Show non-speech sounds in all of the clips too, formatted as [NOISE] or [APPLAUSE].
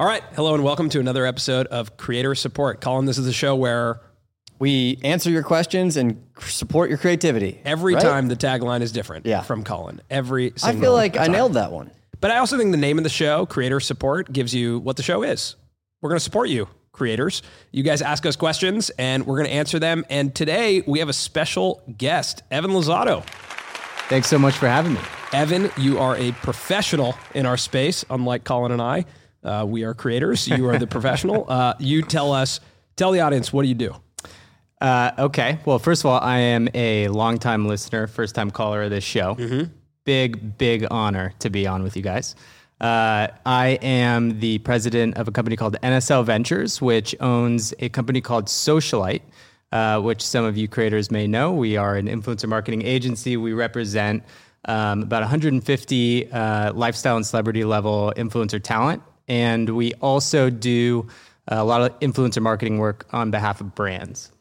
All right. Hello and welcome to another episode of Creator Support. Colin, this is a show where We answer your questions and support your creativity. every right? time the tagline is different Yeah. from Colin. Every I single feel like I time. nailed that one. But I also think the name of the show, Creator Support, gives you what the show is. We're going to support you, creators. You guys ask us questions and we're going to answer them. And today we have a special guest, Evan Luzzato. Thanks so much for having me. Evan, you are a professional in our space, unlike Colin and I. Uh, we are creators. You are the [LAUGHS] professional. Uh, you tell us, tell the audience, what do you do? Uh, okay. Well, first of all, I am a longtime listener, first time caller of this show. Big, big honor to be on with you guys. Uh, I am the president of a company called NSL Ventures, which owns a company called Socialyte, uh, which some of you creators may know. We are an influencer marketing agency. We represent um, about 150 uh, lifestyle and celebrity level influencer talent. And we also do a lot of influencer marketing work on behalf of brands.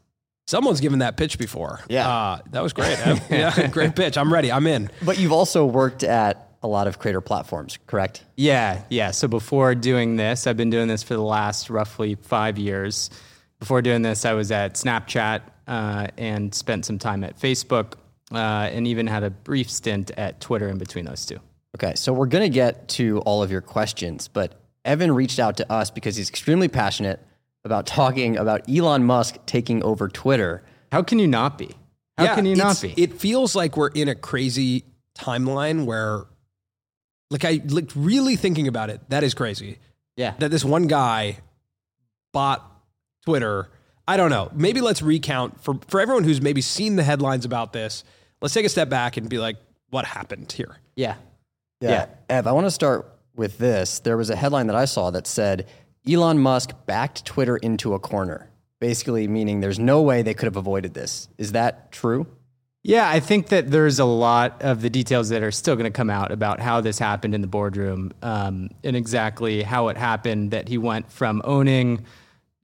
Someone's given that pitch before. Yeah. Uh, that was great. [LAUGHS] Yeah, great pitch. I'm ready. I'm in. But you've also worked at a lot of creator platforms, correct? Yeah, yeah. So before doing this, I've been doing this for the last roughly five years. Before doing this, I was at Snapchat uh, and spent some time at Facebook uh, and even had a brief stint at Twitter in between those two. Okay, so we're going to get to all of your questions, but Evan reached out to us because he's extremely passionate about talking about Elon Musk taking over Twitter. How can you not be? How Yeah, can you not be? It feels like we're in a crazy timeline where, like, I like really thinking about it. That is crazy. yeah. That this one guy bought Twitter. I don't know. Maybe let's recount for for everyone who's maybe seen the headlines about this. Let's take a step back and be like, what happened here? yeah. Yeah. Ev, I want to start with this. There was a headline that I saw that said Elon Musk backed Twitter into a corner, basically meaning there's no way they could have avoided this. Is that true? Yeah, I think that there's a lot of the details that are still going to come out about how this happened in the boardroom um, and exactly how it happened that he went from owning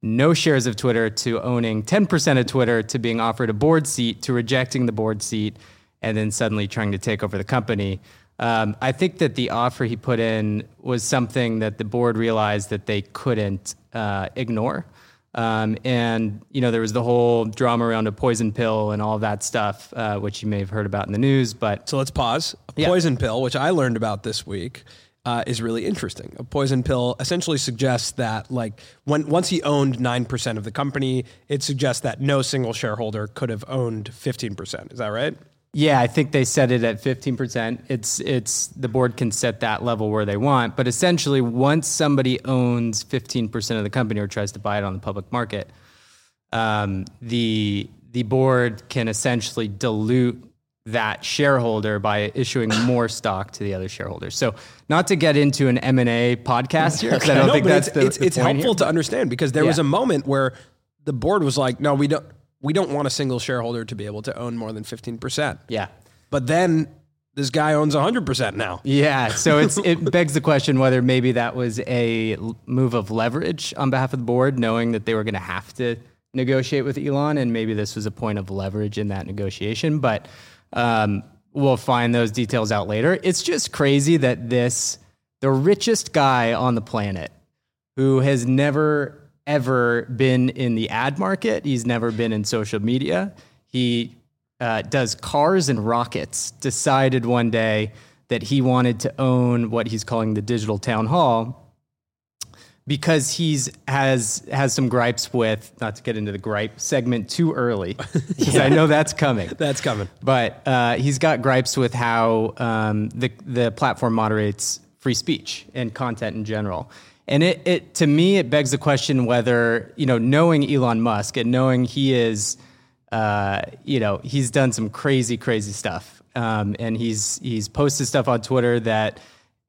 no shares of Twitter to owning 10% of Twitter to being offered a board seat to rejecting the board seat and then suddenly trying to take over the company. Um, I think that the offer he put in was something that the board realized that they couldn't uh, ignore. Um, and you know there was the whole drama around a poison pill and all that stuff, uh, which you may have heard about in the news. But So let's pause. A Yeah. poison pill, which I learned about this week, uh, is really interesting. A poison pill essentially suggests that, like, when once he owned nine percent of the company, it suggests that no single shareholder could have owned fifteen percent. Is that right? Yeah, I think they set it at fifteen percent. It's it's the board can set that level where they want, but essentially, once somebody owns fifteen percent of the company or tries to buy it on the public market, um, the the board can essentially dilute that shareholder by issuing [COUGHS] more stock to the other shareholders. So, not to get into an M and A podcast here, because I [LAUGHS] don't no, think but that's it's, the, it's, the it's helpful here. to understand because there was a moment where the board was like, "No, we don't. We don't want a single shareholder to be able to own more than fifteen percent." Yeah. But then this guy owns hundred percent now. Yeah, so it's [LAUGHS] it begs the question whether maybe that was a move of leverage on behalf of the board, knowing that they were going to have to negotiate with Elon, and maybe this was a point of leverage in that negotiation. But um, we'll find those details out later. It's just crazy that this, the richest guy on the planet, who has never ever been in the ad market, he's never been in social media. He uh, does cars and rockets, decided one day that he wanted to own what he's calling the digital town hall because he's has has some gripes with not to get into the gripe segment too early [LAUGHS] because I know that's coming. That's coming. But uh, he's got gripes with how um, the the platform moderates free speech and content in general. And it, it to me it begs the question whether you know knowing Elon Musk and knowing he is uh, you know he's done some crazy crazy stuff um, and he's he's posted stuff on Twitter that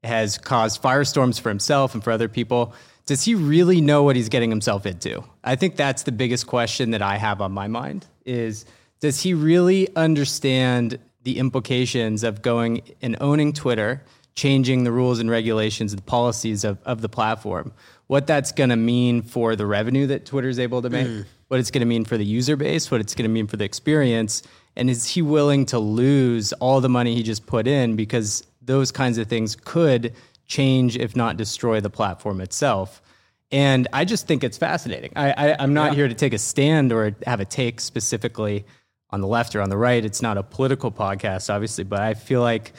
has caused firestorms for himself and for other people. Does he really know what he's getting himself into? I think that's the biggest question that I have on my mind is does he really understand the implications of going and owning Twitter, changing the rules and regulations and policies of, of the platform? What that's going to mean for the revenue that Twitter is able to make, mm. what it's going to mean for the user base, what it's going to mean for the experience, and is he willing to lose all the money he just put in because those kinds of things could change, if not destroy, the platform itself. And I just think it's fascinating. I, I, am not here to take a stand or have a take specifically on the left or on the right. It's not a political podcast, obviously, but I feel like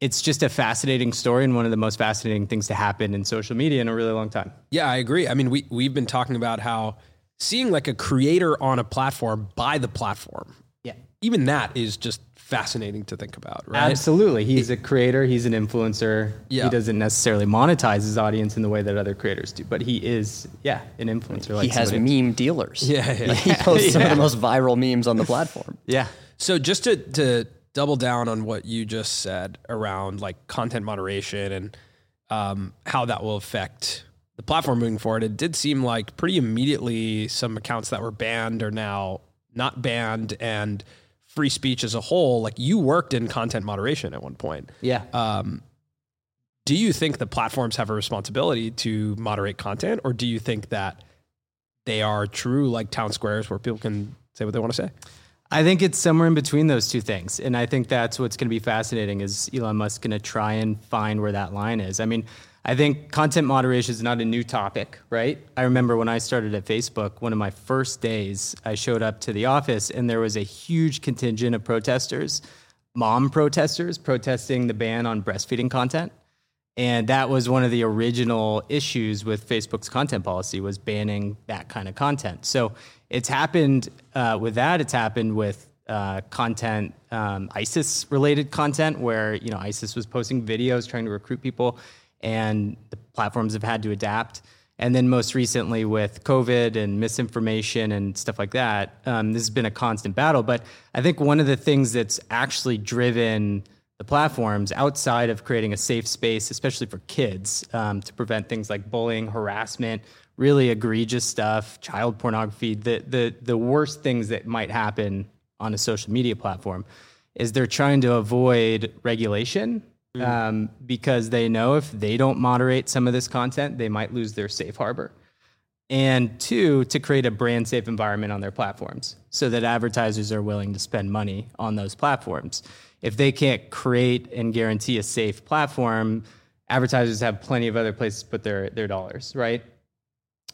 it's just a fascinating story and one of the most fascinating things to happen in social media in a really long time. Yeah, I agree. I mean, we we've been talking about how seeing like a creator on a platform by the platform. Yeah. Even that is just fascinating to think about, right? Absolutely. He's a creator, he's an influencer. Yeah. He doesn't necessarily monetize his audience in the way that other creators do, but he is, yeah, an influencer. Like he has somebody- meme dealers. Yeah, yeah. [LAUGHS] he posts some of the [LAUGHS] most viral memes on the platform. Yeah. So just to to double down on what you just said around like content moderation and um, how that will affect the platform moving forward, it did seem like pretty immediately some accounts that were banned are now not banned and free speech as a whole. Like you worked in content moderation at one point. Yeah. Um, do you think the platforms have a responsibility to moderate content, or do you think that they are true like town squares where people can say what they want to say? I think it's somewhere in between those two things. And I think that's what's going to be fascinating is Elon Musk going to try and find where that line is. I mean, I think content moderation is not a new topic, right? I remember when I started at Facebook, one of my first days, I showed up to the office and there was a huge contingent of protesters, mom protesters, protesting the ban on breastfeeding content. And that was one of the original issues with Facebook's content policy was banning that kind of content. So it's happened uh, with that. It's happened with uh, content, um, ISIS-related content, where you know ISIS was posting videos trying to recruit people, and the platforms have had to adapt. And then most recently with COVID and misinformation and stuff like that, um, this has been a constant battle. But I think one of the things that's actually driven the platforms outside of creating a safe space, especially for kids, um, to prevent things like bullying, harassment, really egregious stuff, child pornography, the, the, the worst things that might happen on a social media platform, is they're trying to avoid regulation um, because they know if they don't moderate some of this content, they might lose their safe harbor. And two, to create a brand safe environment on their platforms so that advertisers are willing to spend money on those platforms. If they can't create and guarantee a safe platform, advertisers have plenty of other places to put their, their dollars, right?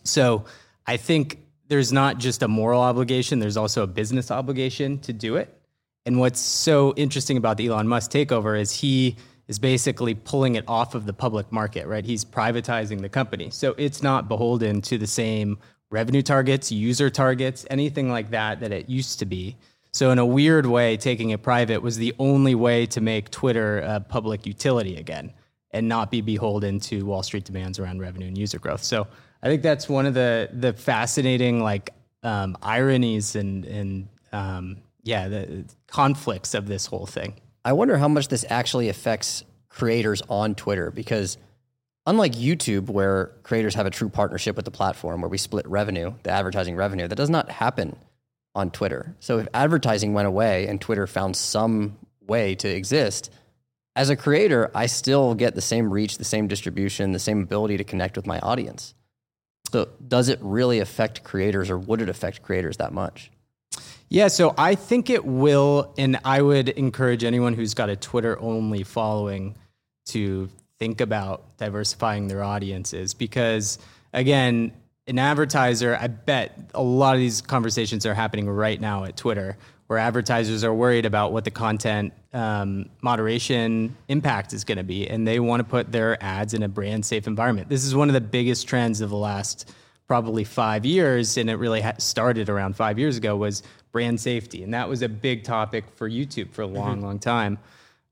So I think there's not just a moral obligation, there's also a business obligation to do it. And what's so interesting about the Elon Musk takeover is he is basically pulling it off of the public market, right? He's privatizing the company. So it's not beholden to the same revenue targets, user targets, anything like that that it used to be. So in a weird way, taking it private was the only way to make Twitter a public utility again and not be beholden to Wall Street demands around revenue and user growth. So I think that's one of the the fascinating like um, ironies and and um, yeah the conflicts of this whole thing. I wonder how much this actually affects creators on Twitter because unlike YouTube, where creators have a true partnership with the platform where we split revenue, the advertising revenue, that does not happen on Twitter. So if advertising went away and Twitter found some way to exist, as a creator, I still get the same reach, the same distribution, the same ability to connect with my audience. So does it really affect creators or would it affect creators that much? Yeah, so I think it will, and I would encourage anyone who's got a Twitter only following to think about diversifying their audiences because, again, an advertiser, I bet a lot of these conversations are happening right now at Twitter where advertisers are worried about what the content um, moderation impact is going to be, and they want to put their ads in a brand safe environment. This is one of the biggest trends of the last probably five years, and it really ha- started around five years ago, was brand safety. And that was a big topic for YouTube for a long, long time.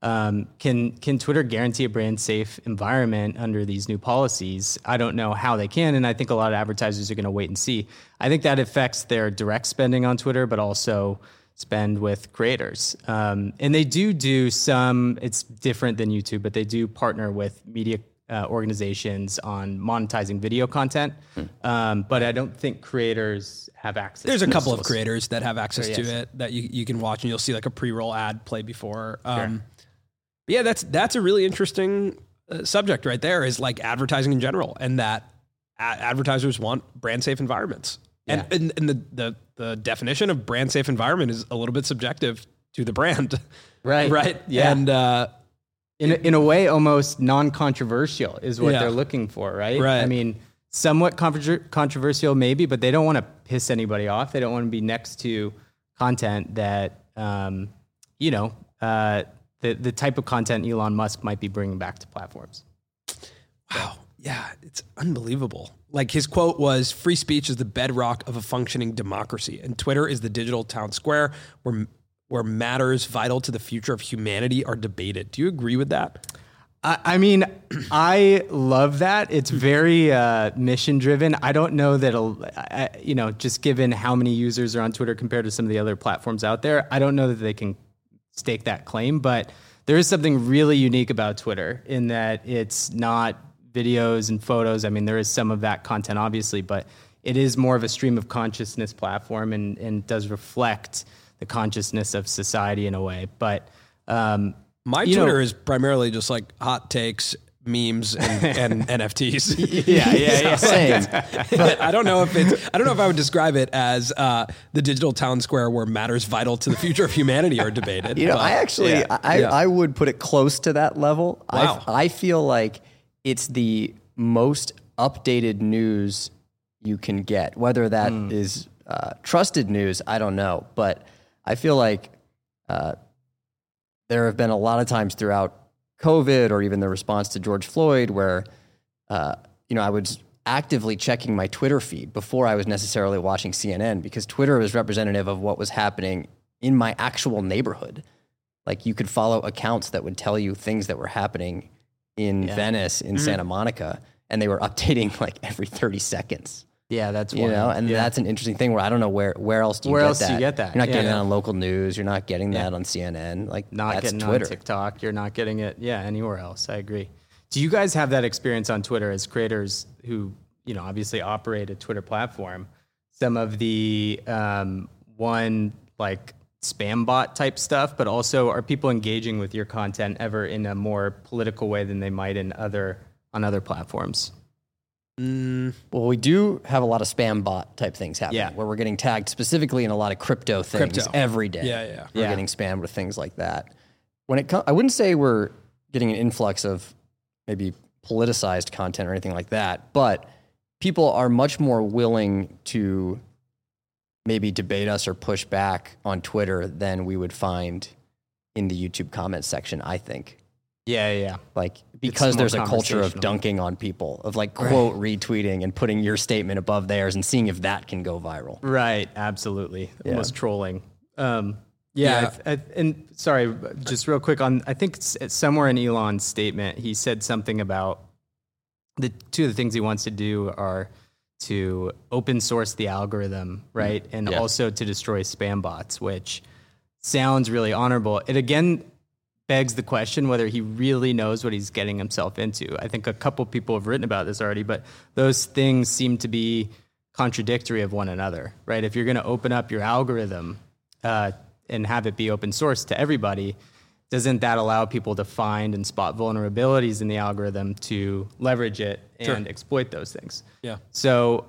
Um, can can Twitter guarantee a brand safe environment under these new policies? I don't know how they can, and I think a lot of advertisers are going to wait and see. I think that affects their direct spending on Twitter, but also spend with creators. Um, and they do do some. It's different than YouTube, but they do partner with media uh, organizations on monetizing video content. Um, but I don't think creators have access. There's a to those couple of creators that have access Sure, to yes. it that you, you can watch and you'll see like a pre-roll ad play before. Um, but yeah, that's that's a really interesting uh, subject right there. Is like advertising in general, and that a- advertisers want brand safe environments. And, Yeah. and and the, the the definition of brand safe environment is a little bit subjective to the brand, [LAUGHS] Right. right? Yeah. And uh, in a, in a way almost non-controversial is what Yeah. they're looking for right Right. i mean somewhat controversial, maybe, but they don't want to piss anybody off. They don't want to be next to content that, um, you know, uh, the the type of content Elon Musk might be bringing back to platforms. Wow. Yeah, it's unbelievable. Like his quote was free speech is the bedrock of a functioning democracy and Twitter is the digital town square where where matters vital to the future of humanity are debated. Do you agree with that? I, I mean, [CLEARS THROAT] I love that. It's very uh, mission driven. I don't know that, uh, you know, just given how many users are on Twitter compared to some of the other platforms out there, I don't know that they can stake that claim. But there is something really unique about Twitter in that it's not videos and photos. I mean, there is some of that content, obviously, but it is more of a stream of consciousness platform and, and does reflect the consciousness of society in a way. But um, my Twitter know, is primarily just like hot takes, memes, and, and [LAUGHS] NFTs. Yeah, yeah, yeah. [LAUGHS] Same. but I don't know if it's. I don't know if I would describe it as uh, the digital town square where matters vital to the future of humanity are debated. You know, but, I actually, yeah, I, yeah. I would put it close to that level. Wow. I, I feel like it's the most updated news you can get. Whether that mm. is uh, trusted news, I don't know, but I feel like uh, there have been a lot of times throughout COVID or even the response to George Floyd where, uh, you know, I was actively checking my Twitter feed before I was necessarily watching CNN because Twitter was representative of what was happening in my actual neighborhood. Like you could follow accounts that would tell you things that were happening in yeah. Venice, in mm-hmm. Santa Monica, and they were updating [LAUGHS] like every 30 seconds. Yeah, that's you know, and yeah. that's an interesting thing where I don't know where where else do you where get else that? do you get that? You're not yeah, getting that on local news. You're not getting that on CNN. Like not that's getting Twitter. on TikTok. You're not getting it. Yeah, anywhere else. I agree. Do you guys have that experience on Twitter as creators who you know obviously operate a Twitter platform? Some of the um, one like spam bot type stuff, but also are people engaging with your content ever in a more political way than they might in other on other platforms? Mm, well, we do have a lot of spam bot type things happening yeah. where we're getting tagged specifically in a lot of crypto things crypto. every day. Yeah, yeah. We're yeah. getting spammed with things like that. When it com- I wouldn't say we're getting an influx of maybe politicized content or anything like that, but people are much more willing to maybe debate us or push back on Twitter than we would find in the YouTube comments section, I think. Yeah, yeah. Like because there's a culture of dunking on people, of like quote right. retweeting and putting your statement above theirs and seeing if that can go viral. Right, absolutely. Yeah. Almost trolling. Um, yeah, yeah. I, I, and sorry, just real quick on. I think somewhere in Elon's statement, he said something about the two of the things he wants to do are to open source the algorithm, right, and yeah. also to destroy spam bots, which sounds really honorable. It again begs the question whether he really knows what he's getting himself into. I think a couple people have written about this already, but those things seem to be contradictory of one another, right? If you're going to open up your algorithm uh, and have it be open source to everybody, doesn't that allow people to find and spot vulnerabilities in the algorithm to leverage it and sure. exploit those things? Yeah. So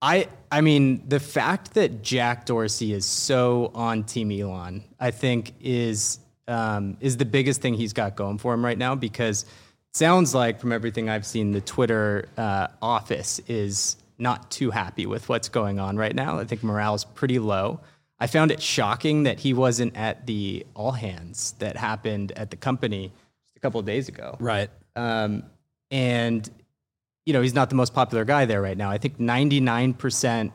I I mean the fact that Jack Dorsey is so on Team Elon, I think is um, is the biggest thing he's got going for him right now because it sounds like from everything I've seen, the Twitter uh, office is not too happy with what's going on right now. I think morale is pretty low. I found it shocking that he wasn't at the all hands that happened at the company just a couple of days ago. Right. Um, and you know he's not the most popular guy there right now. I think 99%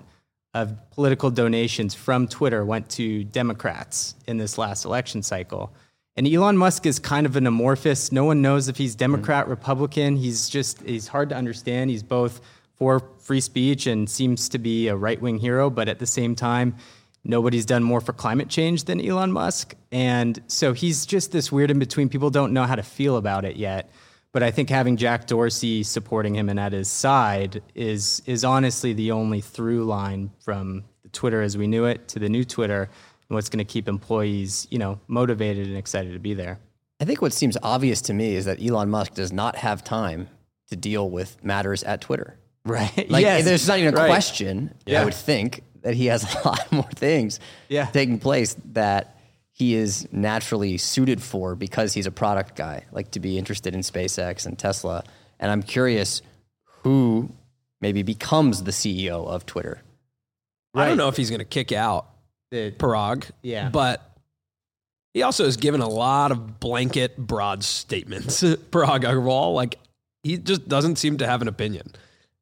of political donations from Twitter went to Democrats in this last election cycle. And Elon Musk is kind of an amorphous. No one knows if he's Democrat, mm-hmm. Republican. He's just, he's hard to understand. He's both for free speech and seems to be a right wing hero, but at the same time, nobody's done more for climate change than Elon Musk. And so he's just this weird in between. People don't know how to feel about it yet. But I think having Jack Dorsey supporting him and at his side is, is honestly the only through line from the Twitter as we knew it to the new Twitter and what's going to keep employees, you know, motivated and excited to be there. I think what seems obvious to me is that Elon Musk does not have time to deal with matters at Twitter. Right. Like yes. there's not even a right. question. Yeah. I would think that he has [LAUGHS] a lot more things yeah. taking place that he is naturally suited for because he's a product guy, like to be interested in SpaceX and Tesla. And I'm curious who maybe becomes the CEO of Twitter. I don't know if he's going to kick out The- Parag. Yeah. But he also has given a lot of blanket, broad statements. [LAUGHS] Parag Agarwal, like he just doesn't seem to have an opinion.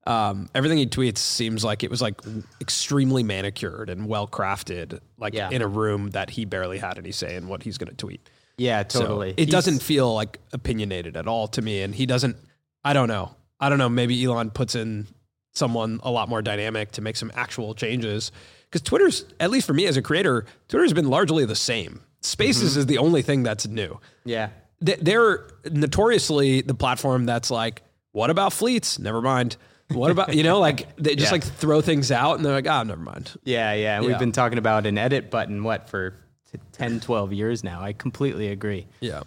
Um, everything he tweets seems like it was like extremely manicured and well crafted, like Yeah. in a room that he barely had any say in what he's going to tweet. yeah, So totally. it He's- doesn't feel like opinionated at all to me. And he doesn't, I don't know. I don't know. Maybe Elon puts in someone a lot more dynamic to make some actual changes. Because Twitter's, at least for me as a creator, Twitter's been largely the same. Spaces is the only thing that's new. Yeah. They're notoriously the platform that's like, what about fleets? Never mind. What about, you know, like they just Yeah. like throw things out and they're like, ah, never mind. Yeah, yeah. Yeah. We've been talking about an edit button, what, for t- 10, 12 years now. I completely agree. Yeah.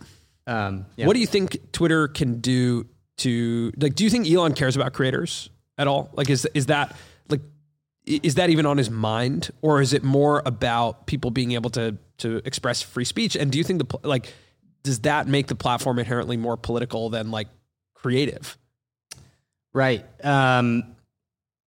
Um, yeah. What do you think Twitter can do to like? Do you think Elon cares about creators at all? Like, is is that like is that even on his mind, or is it more about people being able to to express free speech? And do you think the like does that make the platform inherently more political than like creative? Right. Um,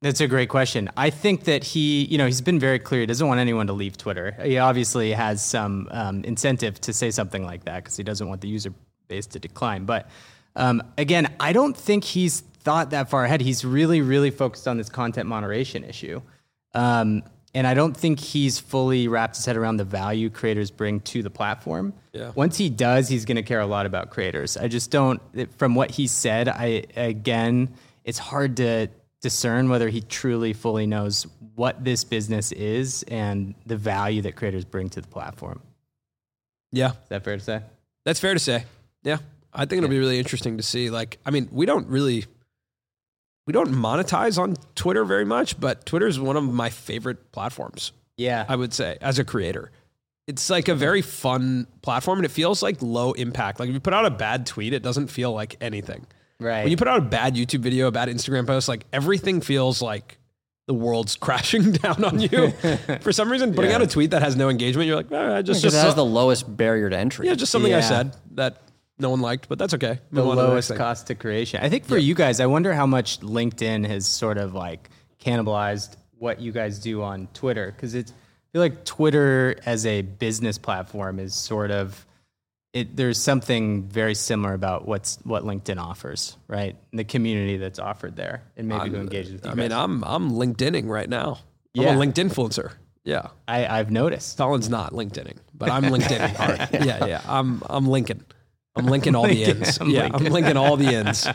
that's a great question. I think that he, you know, he's been very clear. He doesn't want anyone to leave Twitter. He obviously has some um, incentive to say something like that because he doesn't want the user base to decline. But um, again, I don't think he's thought that far ahead. He's really, really focused on this content moderation issue. Um, and I don't think he's fully wrapped his head around the value creators bring to the platform. Yeah. Once he does, he's going to care a lot about creators. I just don't, from what he said, I, again, it's hard to discern whether he truly fully knows what this business is and the value that creators bring to the platform. Yeah, Is that fair to say? that's fair to say. Yeah, I think it'll be really interesting to see. Like, I mean, we don't really. We don't monetize on Twitter very much, but Twitter is one of my favorite platforms. Yeah. I would say, as a creator. It's like a very fun platform and it feels like low impact. Like if you put out a bad tweet, it doesn't feel like anything. Right. When you put out a bad YouTube video, a bad Instagram post, like everything feels like the world's [LAUGHS] crashing down on you. [LAUGHS] For some reason, putting out a tweet that has no engagement, you're like, "Ah, I just, just has so- the lowest barrier to entry. yeah, just something I said that no one liked, but that's okay. the Move on to next lowest cost to creation. I think for you guys, I wonder how much LinkedIn has sort of like cannibalized what you guys do on Twitter because it's I feel like Twitter as a business platform is sort of it. There's something very similar about what's what LinkedIn offers, right? And the community that's offered there, and maybe who engages with you I mean. I'm I'm LinkedIning right now. Yeah. I'm a LinkedIn influencer. Yeah. I, I've noticed. Colin's not LinkedIning, but I'm LinkedIning [LAUGHS] hard. Yeah, yeah. I'm I'm Lincoln. I'm linking all the Lincoln, ends. I'm yeah, linking. I'm linking [LAUGHS] all the ends.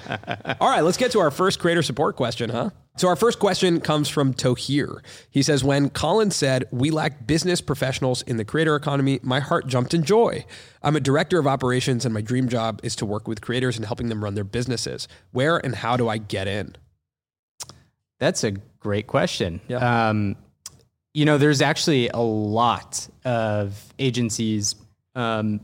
All right, let's get to our first creator support question, huh? So our first question comes from Tohir. He says, "When Colin said we lack business professionals in the creator economy, my heart jumped in joy. I'm a director of operations, and my dream job is to work with creators and helping them run their businesses. Where and how do I get in?" That's a great question. Yeah. Um, you know, there's actually a lot of agencies um,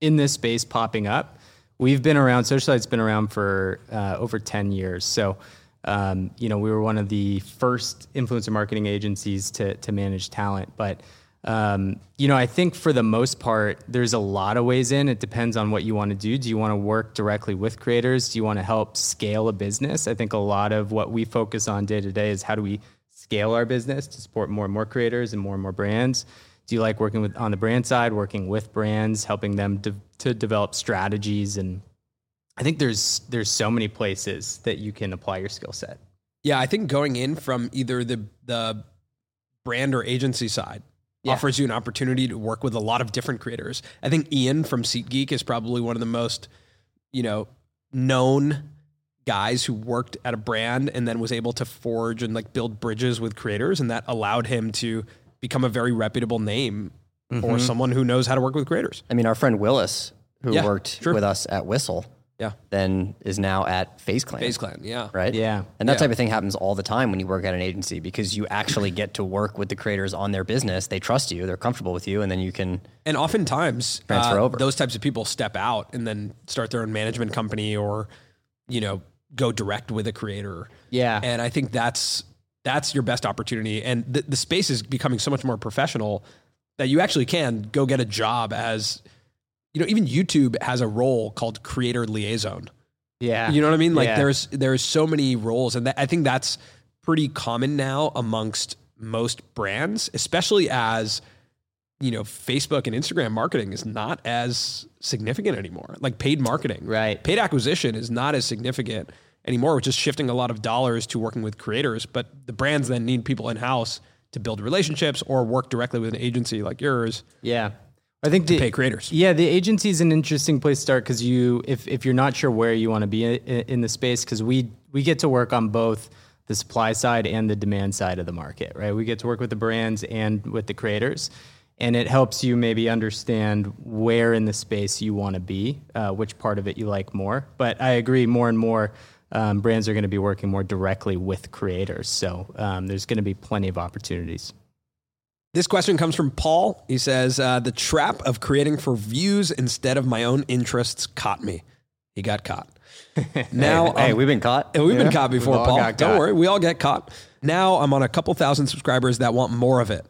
in this space popping up. We've been around, Socialyte's been around for uh, over 10 years. So, um, you know, we were one of the first influencer marketing agencies to, to manage talent. But, um, you know, I think for the most part, there's a lot of ways in. It depends on what you want to do. Do you want to work directly with creators? Do you want to help scale a business? I think a lot of what we focus on day to day is how do we scale our business to support more and more creators and more and more brands? Do you like working with on the brand side, working with brands, helping them de- to develop strategies? And I think there's there's so many places that you can apply your skill set. Yeah, I think going in from either the the brand or agency side Yeah. offers you an opportunity to work with a lot of different creators. I think Ian from SeatGeek is probably one of the most, you know, known guys who worked at a brand and then was able to forge and like build bridges with creators and that allowed him to become a very reputable name or someone who knows how to work with creators. I mean, our friend Willis, who Yeah, worked sure. with us at Whistle, Yeah. then is now at FaZe Clan. FaZe Clan, yeah. Right? Yeah. And that Yeah. type of thing happens all the time when you work at an agency because you actually get to work with the creators on their business. They trust you, they're comfortable with you, and then you can. And oftentimes, Transfer uh, over. those types of people step out and then start their own management company or, you know, go direct with a creator. Yeah. And I think that's that's your best opportunity. And the, the space is becoming so much more professional that you actually can go get a job as, you know, even YouTube has a role called creator liaison. Yeah. You know what I mean? Like Yeah. there's there's so many roles, and that, I think that's pretty common now amongst most brands, especially as you know Facebook and Instagram marketing is not as significant anymore. Like paid marketing, Right. Paid acquisition is not as significant anymore, which is shifting a lot of dollars to working with creators. But the brands then need people in house to build relationships or work directly with an agency like yours. Yeah. I think the, pay creators. Yeah, the agency is an interesting place to start because you, if, if you're not sure where you want to be in, in the space, because we we get to work on both the supply side and the demand side of the market, right? We get to work with the brands and with the creators, and it helps you maybe understand where in the space you want to be, uh, which part of it you like more. But I agree, more and more. Um, brands are going to be working more directly with creators, so um, there's going to be plenty of opportunities. This question comes from Paul. He says, uh, The trap of creating for views instead of my own interests caught me. He got caught. [LAUGHS] Now, hey, um, we've been caught. we've been caught before, Paul. Don't caught. worry, we all get caught. Now I'm on a couple thousand subscribers that want more of it.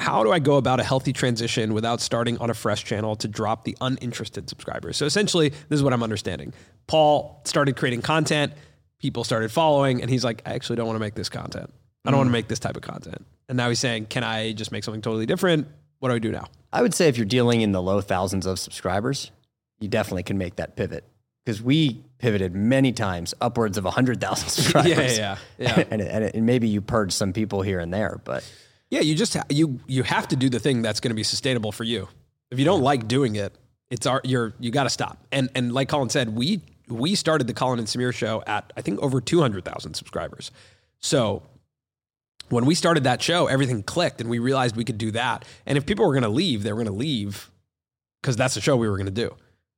How do I go about a healthy transition without starting on a fresh channel to drop the uninterested subscribers? So essentially, this is what I'm understanding. Paul started creating content, people started following, and he's like, I actually don't want to make this content. I don't want to mm. make this type of content. And now he's saying, Can I just make something totally different? What do I do now? I would say if you're dealing in the low thousands of subscribers, you definitely can make that pivot because we pivoted many times upwards of 100,000 [LAUGHS] subscribers. Yeah, yeah, yeah. [LAUGHS] and, and, and maybe you purge some people here and there, but Yeah, you just ha- you you have to do the thing that's going to be sustainable for you. If you don't like doing it, it's our you're you got to stop. And and like Colin said, we we started the Colin and Samir show at I think over 200,000 subscribers. So when we started that show, everything clicked and we realized we could do that. And if people were going to leave, they were going to leave cuz that's the show we were going to do.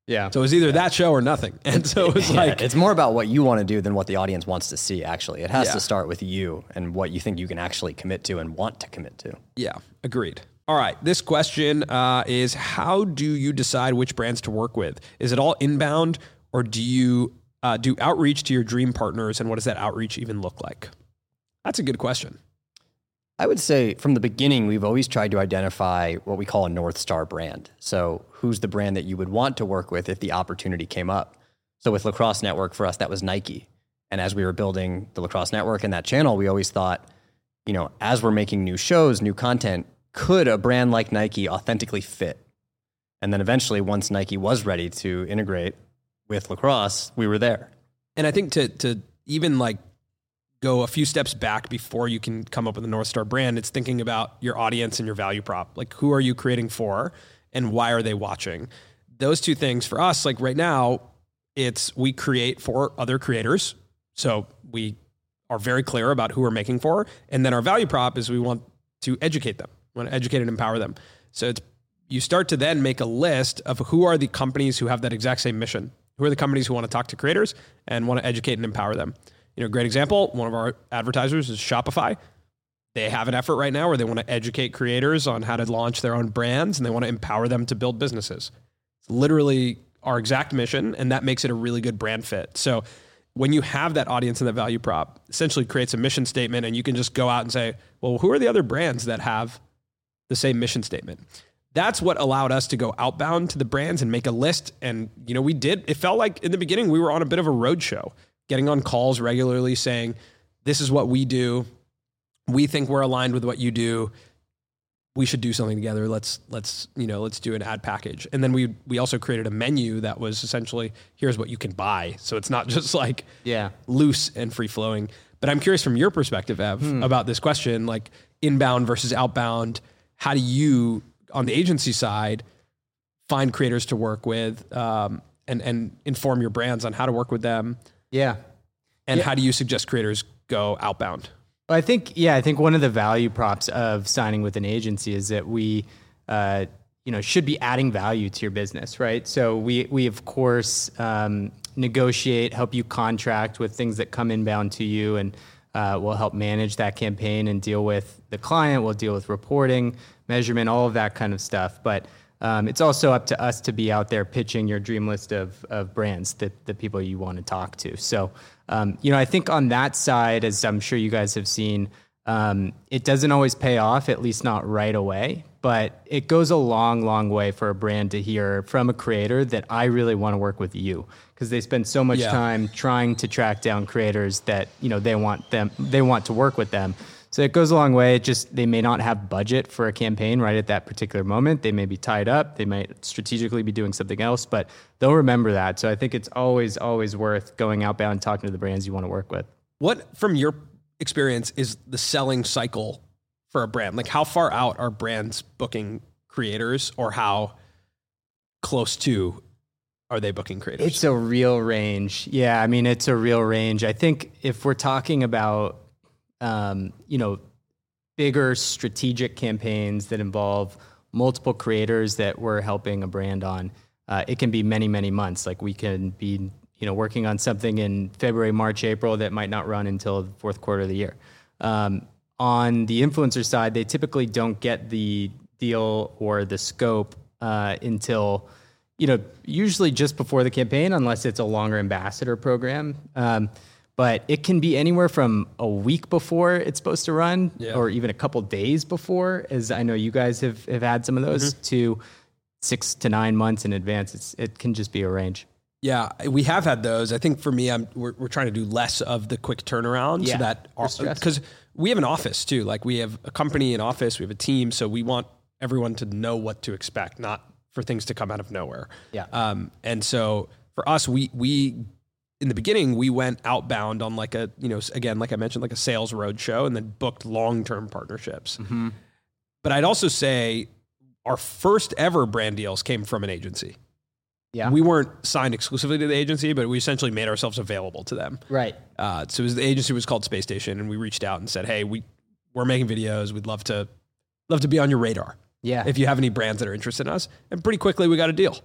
Yeah. So it was either that show or nothing. [LAUGHS] And so it was [LAUGHS] Yeah, like it's more about what you want to do than what the audience wants to see, actually. It has Yeah. to start with you and what you think you can actually commit to and want to commit to. Yeah, agreed. All right, this question uh, is how do you decide which brands to work with? Is it all inbound or do you uh, do outreach to your dream partners and what does that outreach even look like? That's a good question. I would say from the beginning, we've always tried to identify what we call a North Star brand. So, who's the brand that you would want to work with if the opportunity came up? So, with Lacrosse Network, for us, that was Nike. And as we were building the Lacrosse Network and that channel, we always thought, you know, as we're making new shows, new content, could a brand like Nike authentically fit? And then eventually, once Nike was ready to integrate with Lacrosse, we were there. And I think to to even like go a few steps back before you can come up with a North Star brand, it's thinking about your audience and your value prop. Like who are you creating for and why are they watching? Those two things for us, like right now, it's we create for other creators. So we are very clear about who we're making for. And then our value prop is we want to educate them, we want to educate and empower them. So it's you start to then make a list of who are the companies who have that exact same mission. Who are the companies who want to talk to creators and want to educate and empower them? You know, great example, one of our advertisers is Shopify. They have an effort right now where they want to educate creators on how to launch their own brands and they want to empower them to build businesses. It's literally our exact mission, and that makes it a really good brand fit. So when you have that audience and that value prop, essentially creates a mission statement, and you can just go out and say, well, who are the other brands that have the same mission statement? That's what allowed us to go outbound to the brands and make a list. And, you know, we did, it felt like in the beginning we were on a bit of a road show, getting on calls regularly saying, this is what we do. We think we're aligned with what you do. We should do something together. Let's let's you know let's do an ad package. And then we we also created a menu that was essentially here's what you can buy. So it's not [LAUGHS] just like Yeah. loose and free flowing. But I'm curious from your perspective, Ev, hmm. about this question, like inbound versus outbound. How do you, on the agency side, find creators to work with um, and and inform your brands on how to work with them? Yeah. And how do you suggest creators go outbound? Well, I think yeah, I think one of the value props of signing with an agency is that we, uh, you know, should be adding value to your business, right? So we we of course um, negotiate, help you contract with things that come inbound to you, and uh, we'll help manage that campaign and deal with the client. We'll deal with reporting, measurement, all of that kind of stuff, but. Um, it's also up to us to be out there pitching your dream list of, of brands that the people you want to talk to. So, um, you know, I think on that side, as I'm sure you guys have seen, Um, it doesn't always pay off, at least not right away, but it goes a long, long way for a brand to hear from a creator that I really want to work with you because they spend so much Yeah. time trying to track down creators that you know they want them they want to work with them. So it goes a long way. It just they may not have budget for a campaign right at that particular moment. They may be tied up. They might strategically be doing something else, but they'll remember that. So I think it's always always worth going outbound and talking to the brands you want to work with. What, from your experience, is the selling cycle for a brand? Like, how far out are brands booking creators, or how close to are they booking creators? It's a real range. Yeah, I mean, it's a real range. I think if we're talking about, um, you know, bigger strategic campaigns that involve multiple creators that we're helping a brand on, uh, it can be many, many months. Like we can be, you know, working on something in February, March, April that might not run until the fourth quarter of the year. Um, on the influencer side, they typically don't get the deal or the scope uh, until you know, usually just before the campaign, unless it's a longer ambassador program. Um, but it can be anywhere from a week before it's supposed to run, Yeah. or even a couple days before, as I know you guys have, have had some of those, to six to nine months in advance. It's, it can just be a range. Yeah, we have had those. I think for me, I'm we're, we're trying to do less of the quick turnaround Yeah, so that because we have an office too. Like we have a company, an office, we have a team, so we want everyone to know what to expect, not for things to come out of nowhere. Yeah. Um, and so for us, we we in the beginning we went outbound on like a you know again like I mentioned like a sales roadshow and then booked long term partnerships. Mm-hmm. But I'd also say our first ever brand deals came from an agency. Yeah. We weren't signed exclusively to the agency, but we essentially made ourselves available to them. right. Uh, so was, the agency was called Space Station, and we reached out and said, "Hey, we we're making videos. We'd love to love to be on your radar. Yeah. If you have any brands that are interested in us." And pretty quickly, we got a deal.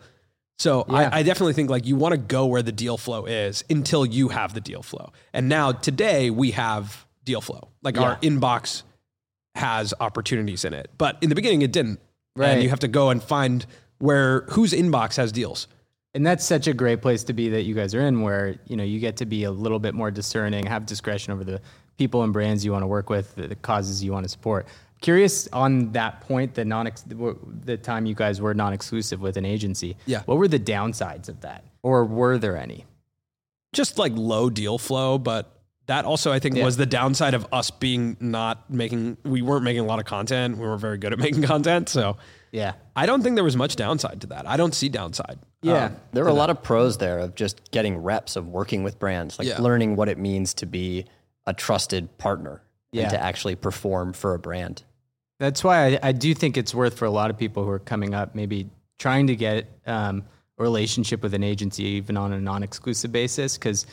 So Yeah. I, I definitely think like you want to go where the deal flow is until you have the deal flow. And now today we have deal flow. Like our inbox has opportunities in it, but in the beginning it didn't. Right. And you have to go and find where whose inbox has deals. And that's such a great place to be that you guys are in, where you know you get to be a little bit more discerning, have discretion over the people and brands you want to work with, the, the causes you want to support. Curious on that point, the non the time you guys were non-exclusive with an agency. Yeah. What were the downsides of that, or were there any? just like low deal flow, but that also I think Yeah. was the downside of us being not making we weren't making a lot of content. We weren't very good at making [LAUGHS] content. So Yeah. I don't think there was much downside to that. I don't see downside. Yeah. Um, There were a lot of pros there of just getting reps of working with brands, like Yeah. learning what it means to be a trusted partner Yeah. and to actually perform for a brand. That's why I, I do think it's worth for a lot of people who are coming up, maybe trying to get um, a relationship with an agency, even on a non-exclusive basis, because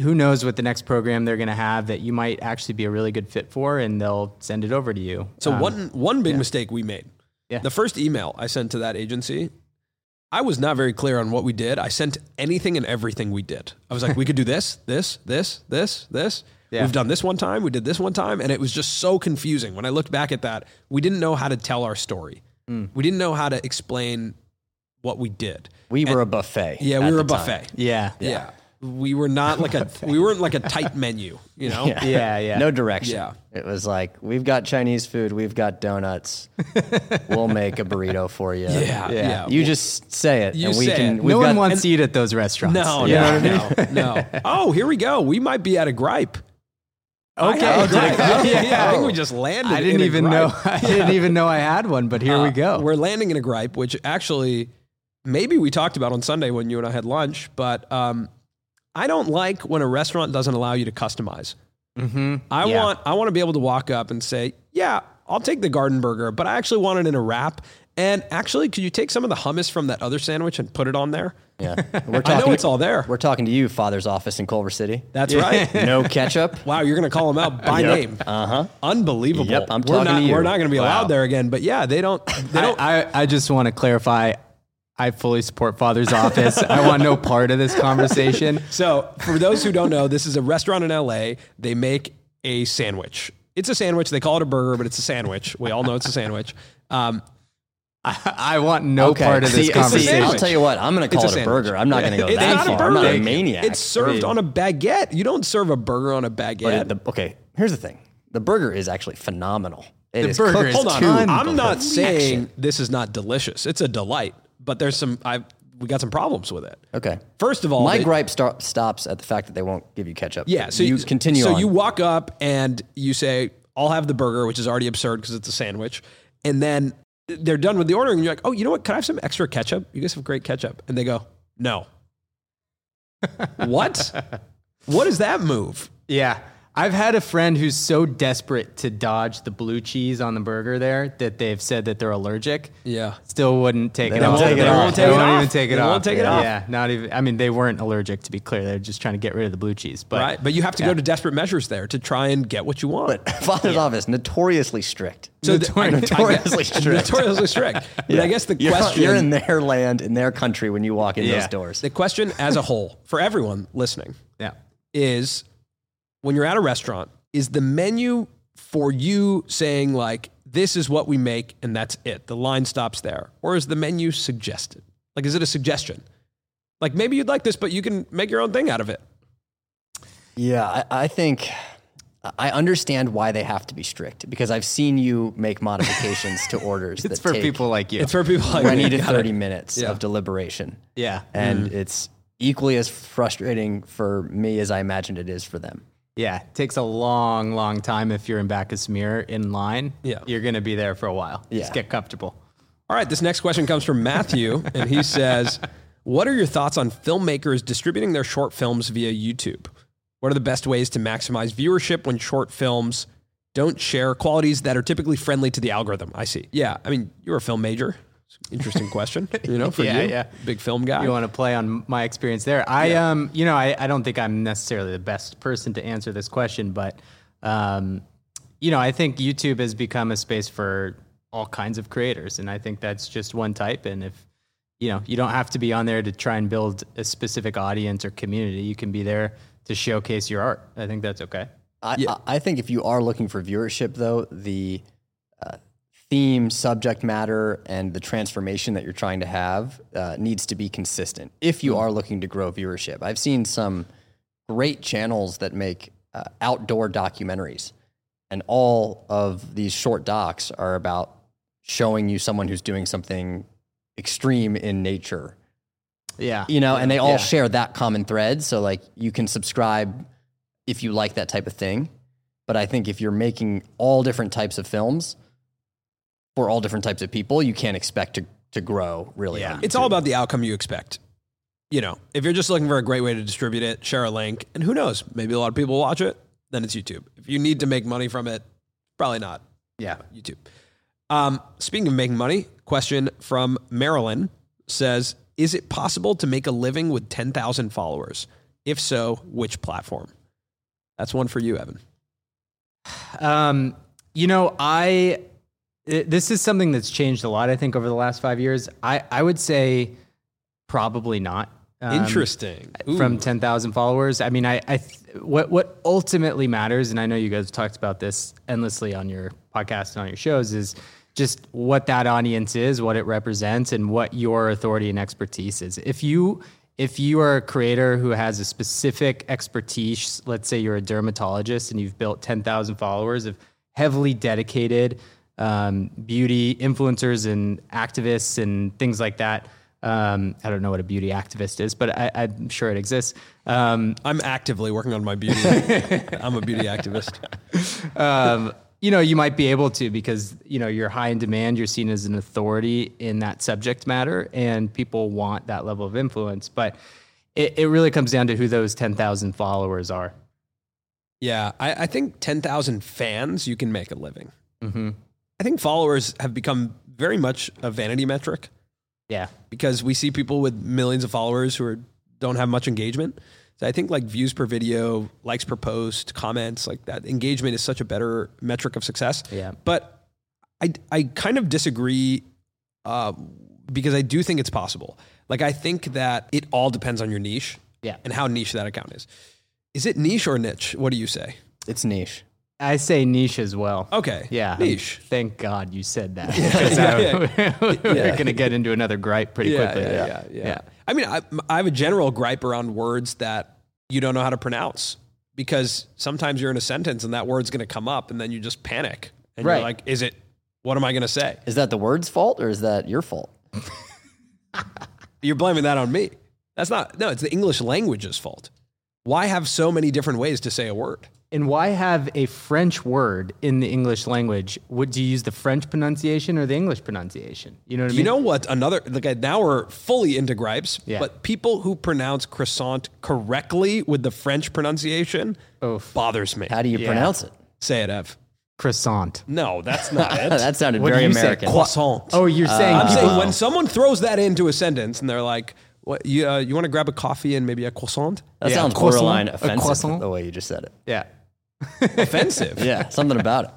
who knows what the next program they're going to have that you might actually be a really good fit for, and they'll send it over to you. so Um, one one big mistake we made. Yeah. The first email I sent to that agency, I was not very clear on what we did. I sent anything and everything we did. I was like, we could do this, [LAUGHS] this, this, this, this. Yeah. We've done this one time, we did this one time, and it was just so confusing. When I looked back at that, we didn't know how to tell our story. Mm. We didn't know how to explain what we did. We were a buffet. Yeah, we were a buffet. yeah, Yeah. We were not like a [LAUGHS] we weren't like a tight menu, you know? Yeah. Yeah, yeah. No direction. Yeah. It was like, we've got Chinese food, we've got donuts. [LAUGHS] we'll make a burrito for you. Yeah, yeah. You just say it. You and we say can, it. we've no one got- wants to eat at those restaurants. No, You know no, what I mean? no, no. Oh, here we go. We might be at a gripe. I Okay. have a gripe. Oh, [LAUGHS] yeah, yeah, I think we just landed. I didn't in a even gripe. know. I didn't even know I had one, but here we Uh, go. We're landing in a gripe, which actually maybe we talked about on Sunday when you and I had lunch, but um, I don't like when a restaurant doesn't allow you to customize. mm-hmm. I Yeah. want I want to be able to walk up and say, "Yeah, I'll take the garden burger, but I actually want it in a wrap." And actually, could you take some of the hummus from that other sandwich and put it on there? Yeah. [LAUGHS] We're I talking, know it's all there. we're talking to you, father's office in Culver City. That's right. [LAUGHS] No ketchup. Wow, you're going to call them out by Yep. name. Uh huh. Unbelievable. Yep, I'm we're talking not, to you. We're not going to be allowed Wow. there again. But yeah, they don't. They don't. I, I, I just want to clarify. I fully support Father's Office. I want no part of this [LAUGHS] conversation. So, for those who don't know, this is a restaurant in LA. They make a sandwich. It's a sandwich. They call it a burger, but it's a sandwich. We all know it's a sandwich. Um, I, [LAUGHS] I want no Okay. part of this See- see, conversation. I'll tell you what. I'm going to call It's a it a sandwich. burger. I'm not going to go it's that not a far. burger. I'm not a maniac. It's served on a baguette. You don't serve a burger on a baguette. The, okay, here's the thing. the burger is actually phenomenal. It is burger cooked is Hold on, I'm not saying this is not delicious. It's a delight, but there's some I we got some problems with it. Okay. First of all, My they- gripe start, stops at the fact that they won't give you ketchup. Yeah, so you continue So on. you walk up and you say, "I'll have the burger," which is already absurd because it's a sandwich, and then they're done with the ordering. And you're like, "Oh, you know what? Can I have some extra ketchup? You guys have great ketchup." And they go, "No." [LAUGHS] what? [LAUGHS] What is that move? Yeah. I've had a friend who's so desperate to dodge the blue cheese on the burger there that they've said that they're allergic. Yeah. Still wouldn't take They it won't off. take it They off. won't They take it won't even even take it They off. won't take it off. Yeah, not even. I mean, they weren't allergic to be clear. They're just trying to get rid of the blue cheese. But Right, but you have to go to desperate measures there to try and get what you want. but [LAUGHS] Father's office notoriously strict. so the- I- I get- Notoriously [LAUGHS] strict. notoriously strict. [LAUGHS] But I guess the You're, question you're in their land, in their country when you walk in Yeah. those doors. the question as a whole for everyone listening yeah. is when you're at a restaurant, is the menu for you saying like this is what we make and that's it? The line stops there, or is the menu suggested? Like, is it a suggestion? Like maybe you'd like this, but you can make your own thing out of it. Yeah, I, I think I understand why they have to be strict because I've seen you make modifications to orders. [LAUGHS] It's that for take people like you. It's for people like 20 me. to Got it. 30 minutes Yeah. of deliberation. yeah. And mm. it's equally as frustrating for me as I imagined it is for them. Yeah. It takes a long, long time if you're in Bacchus Mirror in line. Yeah. You're going to be there for a while. Yeah. Just get comfortable. All right, this next question comes from Matthew, and he says, What are your thoughts on filmmakers distributing their short films via YouTube? What are the best ways to maximize viewership when short films don't share qualities that are typically friendly to the algorithm? I see. Yeah, I mean, you're a film major. Interesting question, [LAUGHS] you know, for Yeah, you, yeah. big film guy. you want to play on my experience there. I um, you know, I, I don't think I'm necessarily the best person to answer this question, but um, you know, I think YouTube has become a space for all kinds of creators, and I think that's just one type. And if you know, you don't have to be on there to try and build a specific audience or community. You can be there to showcase your art. I think that's okay. I, I I think if you are looking for viewership, though, the uh, theme, subject matter, and the transformation that you're trying to have uh, needs to be consistent if you are looking to grow viewership. I've seen some great channels that make uh, outdoor documentaries, and all of these short docs are about showing you someone who's doing something extreme in nature Yeah, you know, and they all Yeah. share that common thread. So like you can subscribe if you like that type of thing. But I think if you're making all different types of films for all different types of people, you can't expect to to grow really. Yeah. it's all about the outcome you expect. You know, if you're just looking for a great way to distribute it, share a link, and who knows, maybe a lot of people watch it, then it's YouTube. If you need to make money from it, probably not. yeah. YouTube. Um, speaking of making money, question from Marilyn says, "Is it possible to make a living with 10,000 followers? If so, which platform?" That's one for you, Evan. Um, you know, I it, this is something that's changed a lot. I think over the last five years. I I would say probably not. Um, Interesting. Ooh. From ten thousand followers. I mean, I, I th- what what ultimately matters, and I know you guys have talked about this endlessly on your podcast and on your shows, is just what that audience is, what it represents, and what your authority and expertise is. If you if you are a creator who has a specific expertise, let's say you're a dermatologist and you've built 10,000 followers of heavily dedicated um, beauty influencers and activists and things like that. Um, I don't know what a beauty activist is, but I, I'm sure it exists. Um, I'm actively working on my beauty. [LAUGHS] I'm a beauty activist. um, you know, you might be able to because you know you're high in demand. You're seen as an authority in that subject matter, and people want that level of influence. But it, it really comes down to who those ten thousand followers are. Yeah, I, I think 10,000 fans, you can make a living. Mm-hmm. I think followers have become very much a vanity metric Yeah, because we see people with millions of followers who are, don't have much engagement. So I think like views per video, likes per post, comments, like that engagement is such a better metric of success. Yeah. But I, I kind of disagree uh, because I do think it's possible. Like I think that it all depends on your niche Yeah. and how niche that account is. Is it niche or niche? What do you say? It's niche. I say niche as well. Okay. Yeah, Niche. Thank God you said that. because I- [LAUGHS] we're going to get into another gripe pretty yeah, quickly. Yeah, yeah, yeah. I mean, I, I have a general gripe around words that you don't know how to pronounce because sometimes you're in a sentence and that word's going to come up and then you just panic and Right. you're like, is it, what am I going to say? Is that the word's fault or is that your fault? [LAUGHS] You're blaming that on me. That's not, no, it's the English language's fault. Why have so many different ways to say a word? And why have a French word in the English language? Would do you use the French pronunciation or the English pronunciation? You know what I mean? You know what? Another, like now we're fully into gripes, Yeah. but people who pronounce croissant correctly with the French pronunciation Oof. bothers me. How do you Yeah. pronounce it? Say it, Ev. croissant. No, that's not [LAUGHS] it. that sounded What did very you say? American. croissant. Oh, you're saying I'm people- saying when someone throws that into a sentence and they're like, "What you uh, you want to grab a coffee and maybe a croissant?" that Yeah, sounds croissant, borderline a offensive croissant. the way you just said it. yeah. Offensive. [LAUGHS] Yeah, something about it.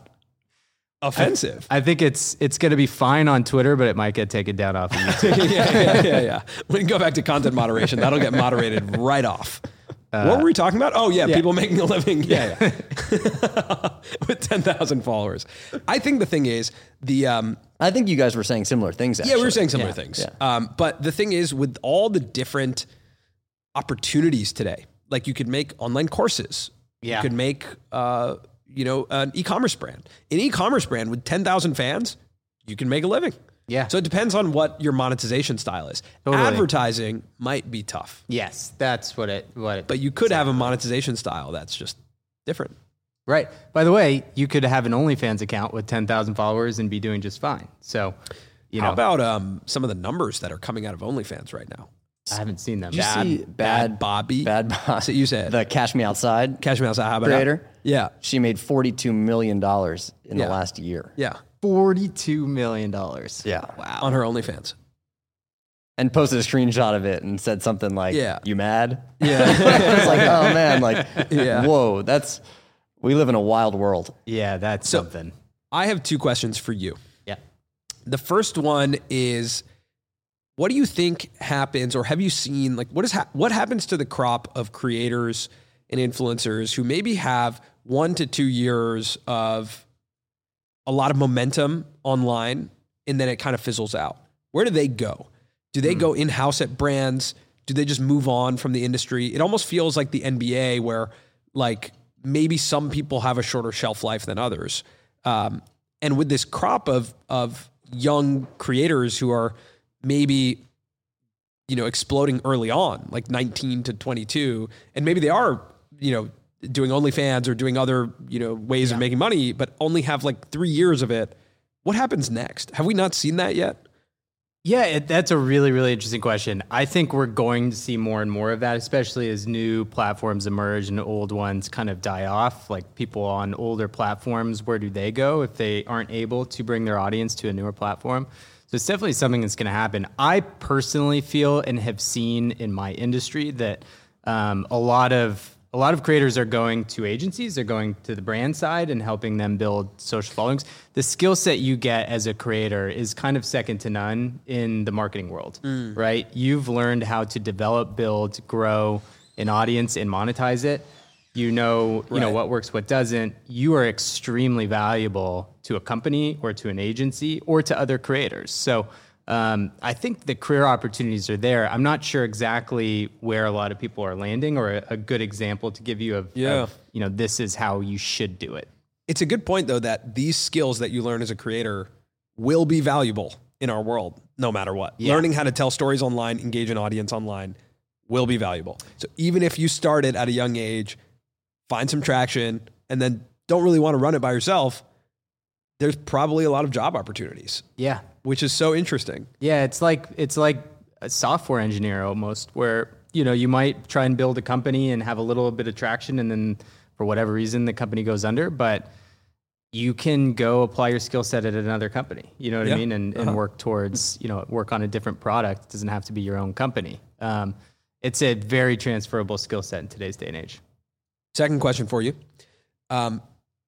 Offensive. I think it's it's going to be fine on Twitter, but it might get taken down off of [LAUGHS] YouTube. yeah, yeah, yeah, yeah. [LAUGHS] We can go back to content moderation. That'll get moderated right off. what were we talking about? Oh yeah, people making a living. Yeah, yeah. with ten thousand followers. I think the thing is the um, I think you guys were saying similar things. Actually. Yeah, we were saying similar Yeah, things. yeah. Um, but the thing is, with all the different opportunities today, like you could make online courses. Yeah. You could make, uh, you know, an e-commerce brand. An e-commerce brand with 10,000 fans, you can make a living. Yeah. So it depends on what your monetization style is. Totally. Advertising might be tough, yes, that's what it what it but you could have a monetization style that's just different. Right. By the way, you could have an OnlyFans account with 10,000 followers and be doing just fine. So, you know, How about um, some of the numbers that are coming out of OnlyFans right now? I haven't seen them. Did you Bad- see Bad bad Bobby? Bad Bob. So [LAUGHS] you said- the Cash Me Outside Cash me outside. How about creator. that? Yeah. She made forty-two million dollars in Yeah. the last year. Yeah. 42 million. dollars. Yeah, On her OnlyFans. and posted a screenshot of it and said something like, Yeah. "You mad?" Yeah. [LAUGHS] it's like, oh man, like, Yeah. whoa, that's we live in a wild world. Yeah, that's So- something. I have two questions for you. Yeah. The first one is what do you think happens or have you seen like what is ha- what happens to the crop of creators and influencers who maybe have 1 to 2 years of a lot of momentum online and then it kind of fizzles out. Where do they go? Do they go in-house at brands? Do they just move on from the industry? It almost feels like the NBA where like maybe some people have a shorter shelf life than others. Um, and with this crop of of young creators who are maybe you know exploding early on, like 19 to 22, and maybe they are you know doing OnlyFans or doing other you know ways of making money, but only have like three years of it. What happens next? Have we not seen that yet? Yeah, it, that's a really, really interesting question. I think we're going to see more and more of that, especially as new platforms emerge and old ones kind of die off. Like people on older platforms, where do they go if they aren't able to bring their audience to a newer platform? So it's definitely something that's going to happen. I personally feel and have seen in my industry that um, a lot of a lot of creators are going to agencies, they're going to the brand side and helping them build social followings. The skill set you get as a creator is kind of second to none in the marketing world, mm. right? You've learned how to develop, build, grow an audience and monetize it. You know, you know what works, what doesn't. You are extremely valuable to a company or to an agency or to other creators. So um, I think the career opportunities are there. I'm not sure exactly where a lot of people are landing, or a, a good example to give you of, Yeah. of, you know, this is how you should do it. It's a good point though that these skills that you learn as a creator will be valuable in our world no matter what. Yeah. Learning how to tell stories online, engage an audience online will be valuable. So even if you started at a young age, find some traction and then don't really want to run it by yourself, there's probably a lot of job opportunities, Yeah, which is so interesting. Yeah, it's like it's like a software engineer almost, where you know you might try and build a company and have a little bit of traction, and then for whatever reason the company goes under, but you can go apply your skill set at another company. You know what Yeah. I mean, and, and work towards you know work on a different product. It doesn't have to be your own company. Um, it's a very transferable skill set in today's day and age. Second question for you. Um,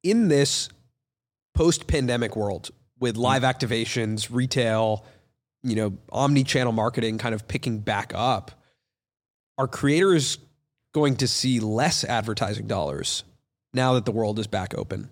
in this post pandemic world with live activations, retail, you know, omni channel marketing kind of picking back up, are creators going to see less advertising dollars now that the world is back open?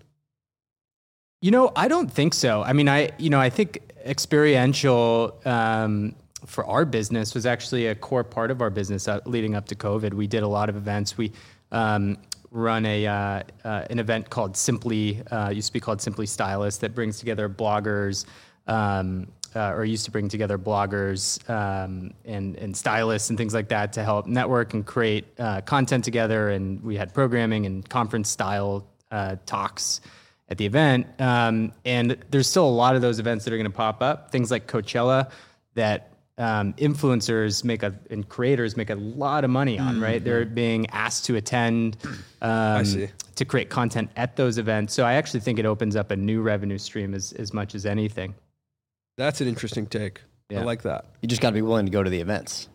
You know, I don't think so. I mean, I you know, I think experiential um, for our business was actually a core part of our business uh, leading up to COVID. We did a lot of events. We um, run a uh, uh, an event called Simply. Uh, used to be called Simply Stylist that brings together bloggers. Um, uh, or used to bring together bloggers um, and, and stylists and things like that to help network and create uh, content together. And we had programming and conference style uh, talks at the event. Um, and there's still a lot of those events that are going to pop up. Things like Coachella that um, influencers make a and creators make a lot of money on. Right, they're being asked to attend um, see. to create content at those events. So I actually think it opens up a new revenue stream as as much as anything. That's an interesting take. I like that. You just got to be willing to go to the events.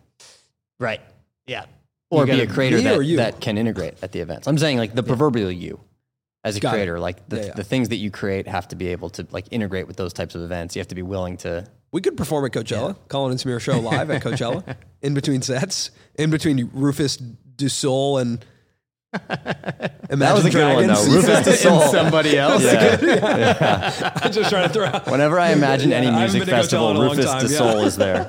Right. Yeah. or be a creator me that, that can integrate at the events. I'm saying like the proverbial you as a Got it. creator, like the, Yeah, yeah. the things that you create have to be able to like integrate with those types of events. You have to be willing to. We could perform at Coachella, Colin and Samir show live at Coachella, [LAUGHS] in between sets, in between Rufus Du Sol and Imagine That was a good one, Dragons. though. Rufus Du [LAUGHS] Sol. And somebody else. [LAUGHS] I'm just trying to throw out. Whenever I imagine any I music been to Coachella festival, in a long Rufus time, Du yeah. Sol is there.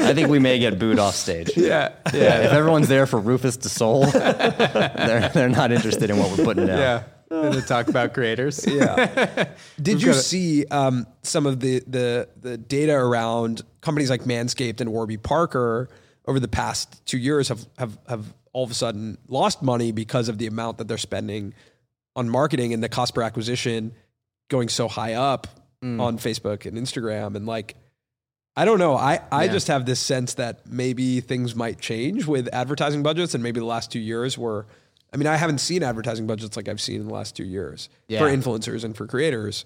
I think we may get booed off stage. Yeah. Yeah, if everyone's there for Rufus Du Sol, they're, they're not interested in what we're putting down. Yeah. And to talk about [LAUGHS] creators. Yeah. [LAUGHS] Did you see um, some of the, the the data around companies like Manscaped and Warby Parker over the past two years have have have all of a sudden lost money because of the amount that they're spending on marketing and the cost per acquisition going so high up on Facebook and Instagram and like I don't know. I, I Yeah. just have this sense that maybe things might change with advertising budgets and maybe the last two years were I mean, I haven't seen advertising budgets like I've seen in the last two years for influencers and for creators.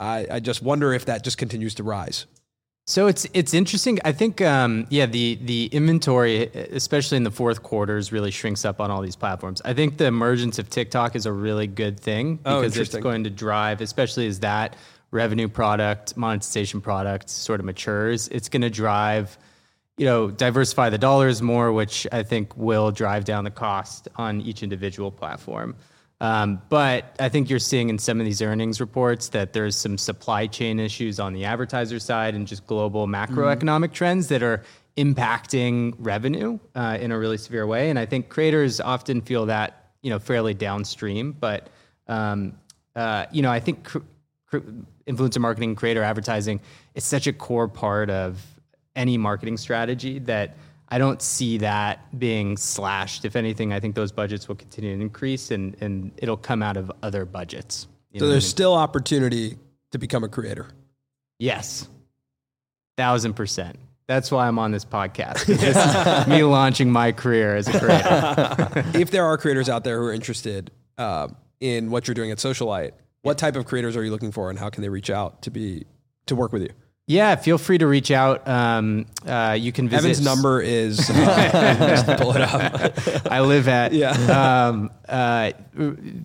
I, I just wonder if that just continues to rise. So it's it's interesting. I think um, yeah, the the inventory, especially in the fourth quarters, really shrinks up on all these platforms. I think the emergence of TikTok is a really good thing Oh, because it's going to drive, especially as that revenue product, monetization product sort of matures. It's going to drive, you know, diversify the dollars more, which I think will drive down the cost on each individual platform. Um, but I think you're seeing in some of these earnings reports that there's some supply chain issues on the advertiser side and just global macroeconomic trends that are impacting revenue uh, in a really severe way. And I think creators often feel that you know fairly downstream. But um, uh, you know, I think cr- cr- influencer marketing, creator advertising is such a core part of any marketing strategy that I don't see that being slashed. If anything, I think those budgets will continue to increase and, and it'll come out of other budgets. You So know what I there's mean? still opportunity to become a creator. yes, thousand percent. That's why I'm on this podcast. This is [LAUGHS] me launching my career as a creator. [LAUGHS] if there are creators out there who are interested uh, in what you're doing at Socialyte, what type of creators are you looking for, and how can they reach out to be to work with you? Yeah, feel free to reach out. Um, uh, you can visit Evan's number is uh, [LAUGHS] pull it up. I live at. Yeah. Um, uh,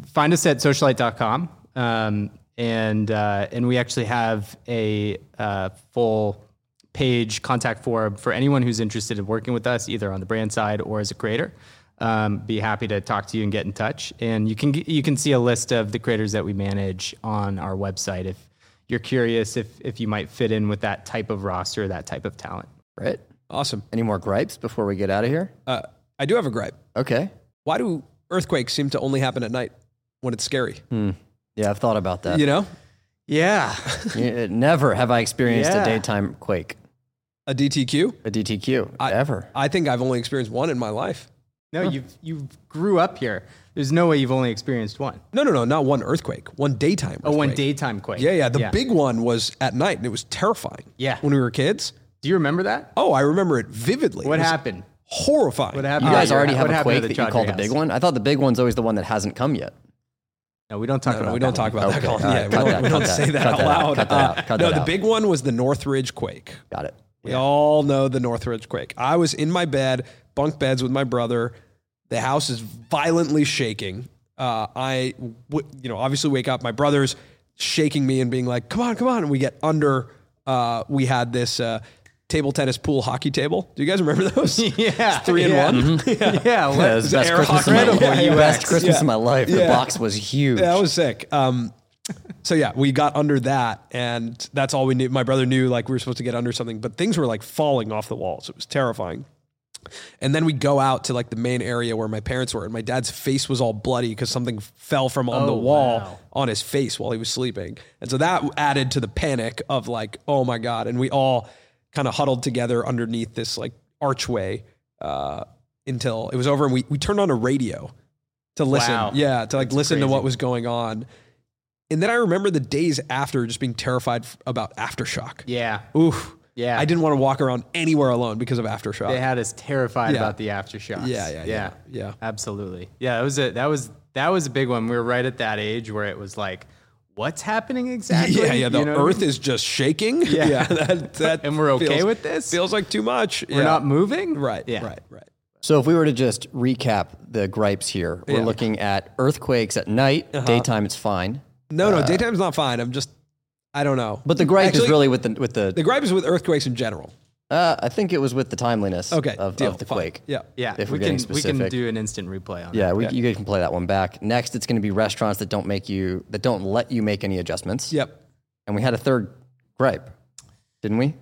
find us at socialyte.com. Um, and, uh, and we actually have a uh, full page contact form for anyone who's interested in working with us, either on the brand side or as a creator. Um, be happy to talk to you and get in touch. And you can, you can see a list of the creators that we manage on our website if you're curious if, if you might fit in with that type of roster, that type of talent. Right? Awesome. Any more gripes before we get out of here? Uh, I do have a gripe. Okay. Why do earthquakes seem to only happen at night when it's scary? Yeah, I've thought about that. You know, Yeah. [LAUGHS] Yeah, Never have I experienced Yeah. a daytime quake, a DTQ. a DTQ, I- ever. I think I've only experienced one in my life. No, you've you grew up here. There's no way you've only experienced one. No, no, no, not one earthquake. One daytime. Oh, one daytime quake. Yeah, yeah. The big one was at night, and it was terrifying. Yeah. When we were kids. Do you remember that? Oh, I remember it vividly. What It was happened? Horrifying. What happened? You happened? guys at your- already have what a happened quake at that the you call the big house? one. I thought the big one's always the one that hasn't come yet. No, we don't talk No, about. no, we don't talk one. about that. Okay, Colin. all Yeah, we cut don't, that, we don't cut say that, that cut out that out, loud. cut that out, cut no, that the out. big one was the Northridge quake. Got it. We all know the Northridge quake. I was in my bed, bunk beds with my brother. The house is violently shaking. Uh, I, w- you know, obviously wake up. My brother's shaking me and being like, "Come on, come on!" And we get under. Uh, we had this uh, table tennis pool hockey table. Do you guys remember those? [LAUGHS] Yeah, three in yeah. one. [LAUGHS] Yeah, Yeah, it let- was the best Christmas, hockey. of my, Incredible yeah, best Christmas Yeah. of my life. The box was huge. Yeah, that was sick. Um, so yeah, we got under that, and that's all we knew. My brother knew like we were supposed to get under something, but things were like falling off the walls. It was terrifying. And then we go out to like the main area where my parents were, and my dad's face was all bloody because something fell from on the wall wow. on his face while he was sleeping. And so that added to the panic of like, oh my God. And we all kind of huddled together underneath this like archway uh, until it was over. And we, we turned on a radio to listen. Wow. Yeah, to like listen to what was going on. And then I remember the days after just being terrified about aftershock. Yeah. Oof. Yeah. I didn't want to walk around anywhere alone because of aftershock. They had us terrified Yeah. about the aftershocks. Yeah, yeah, yeah, yeah. Absolutely. Yeah, that was a that was that was a big one. We were right at that age where it was like, what's happening exactly? [LAUGHS] Yeah, yeah. The You know what I earth mean? is just shaking. [LAUGHS] Yeah. yeah that, [LAUGHS] that And we're okay feels- with this? Feels like too much. we're not moving. right. Yeah. Right. Right. So if we were to just recap the gripes here, we're Yeah. Uh-huh. looking at earthquakes at night. Daytime, it's fine. No, no. Daytime's not fine. I'm just. I don't know. But the gripe is really with the with the. the gripe is with earthquakes in general. Uh, I think it was with the timeliness Okay. of, deal. of the Fine. quake. Yeah. Yeah, If we we're getting can we can specific. do an instant replay on Yeah, it. we, you guys can play that one back. Next, it's going to be restaurants that don't make you that don't let you make any adjustments. Yep. And we had a third gripe, didn't we?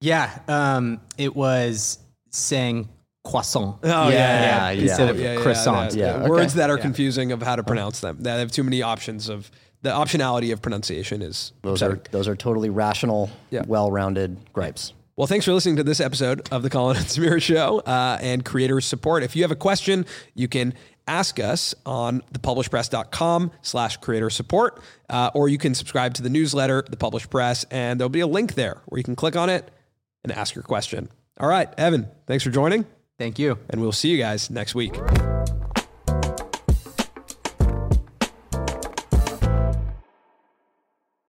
Yeah, um, it was saying croissant. Oh, yeah, yeah, yeah. yeah. Instead of Yeah, yeah, croissant. that- Yeah, the okay. Words that are confusing of how to pronounce them. They have too many options of the optionality of pronunciation is Those upsetting. are those are totally rational, Yeah. well-rounded gripes. Well, thanks for listening to this episode of the Colin and Samir Show uh, and creator support. If you have a question, you can ask us on thepublishpress.com slash creator support, uh, or you can subscribe to the newsletter, The Published Press, and there'll be a link there where you can click on it and ask your question. All right, Evan, thanks for joining, Thank you. and we'll see you guys next week.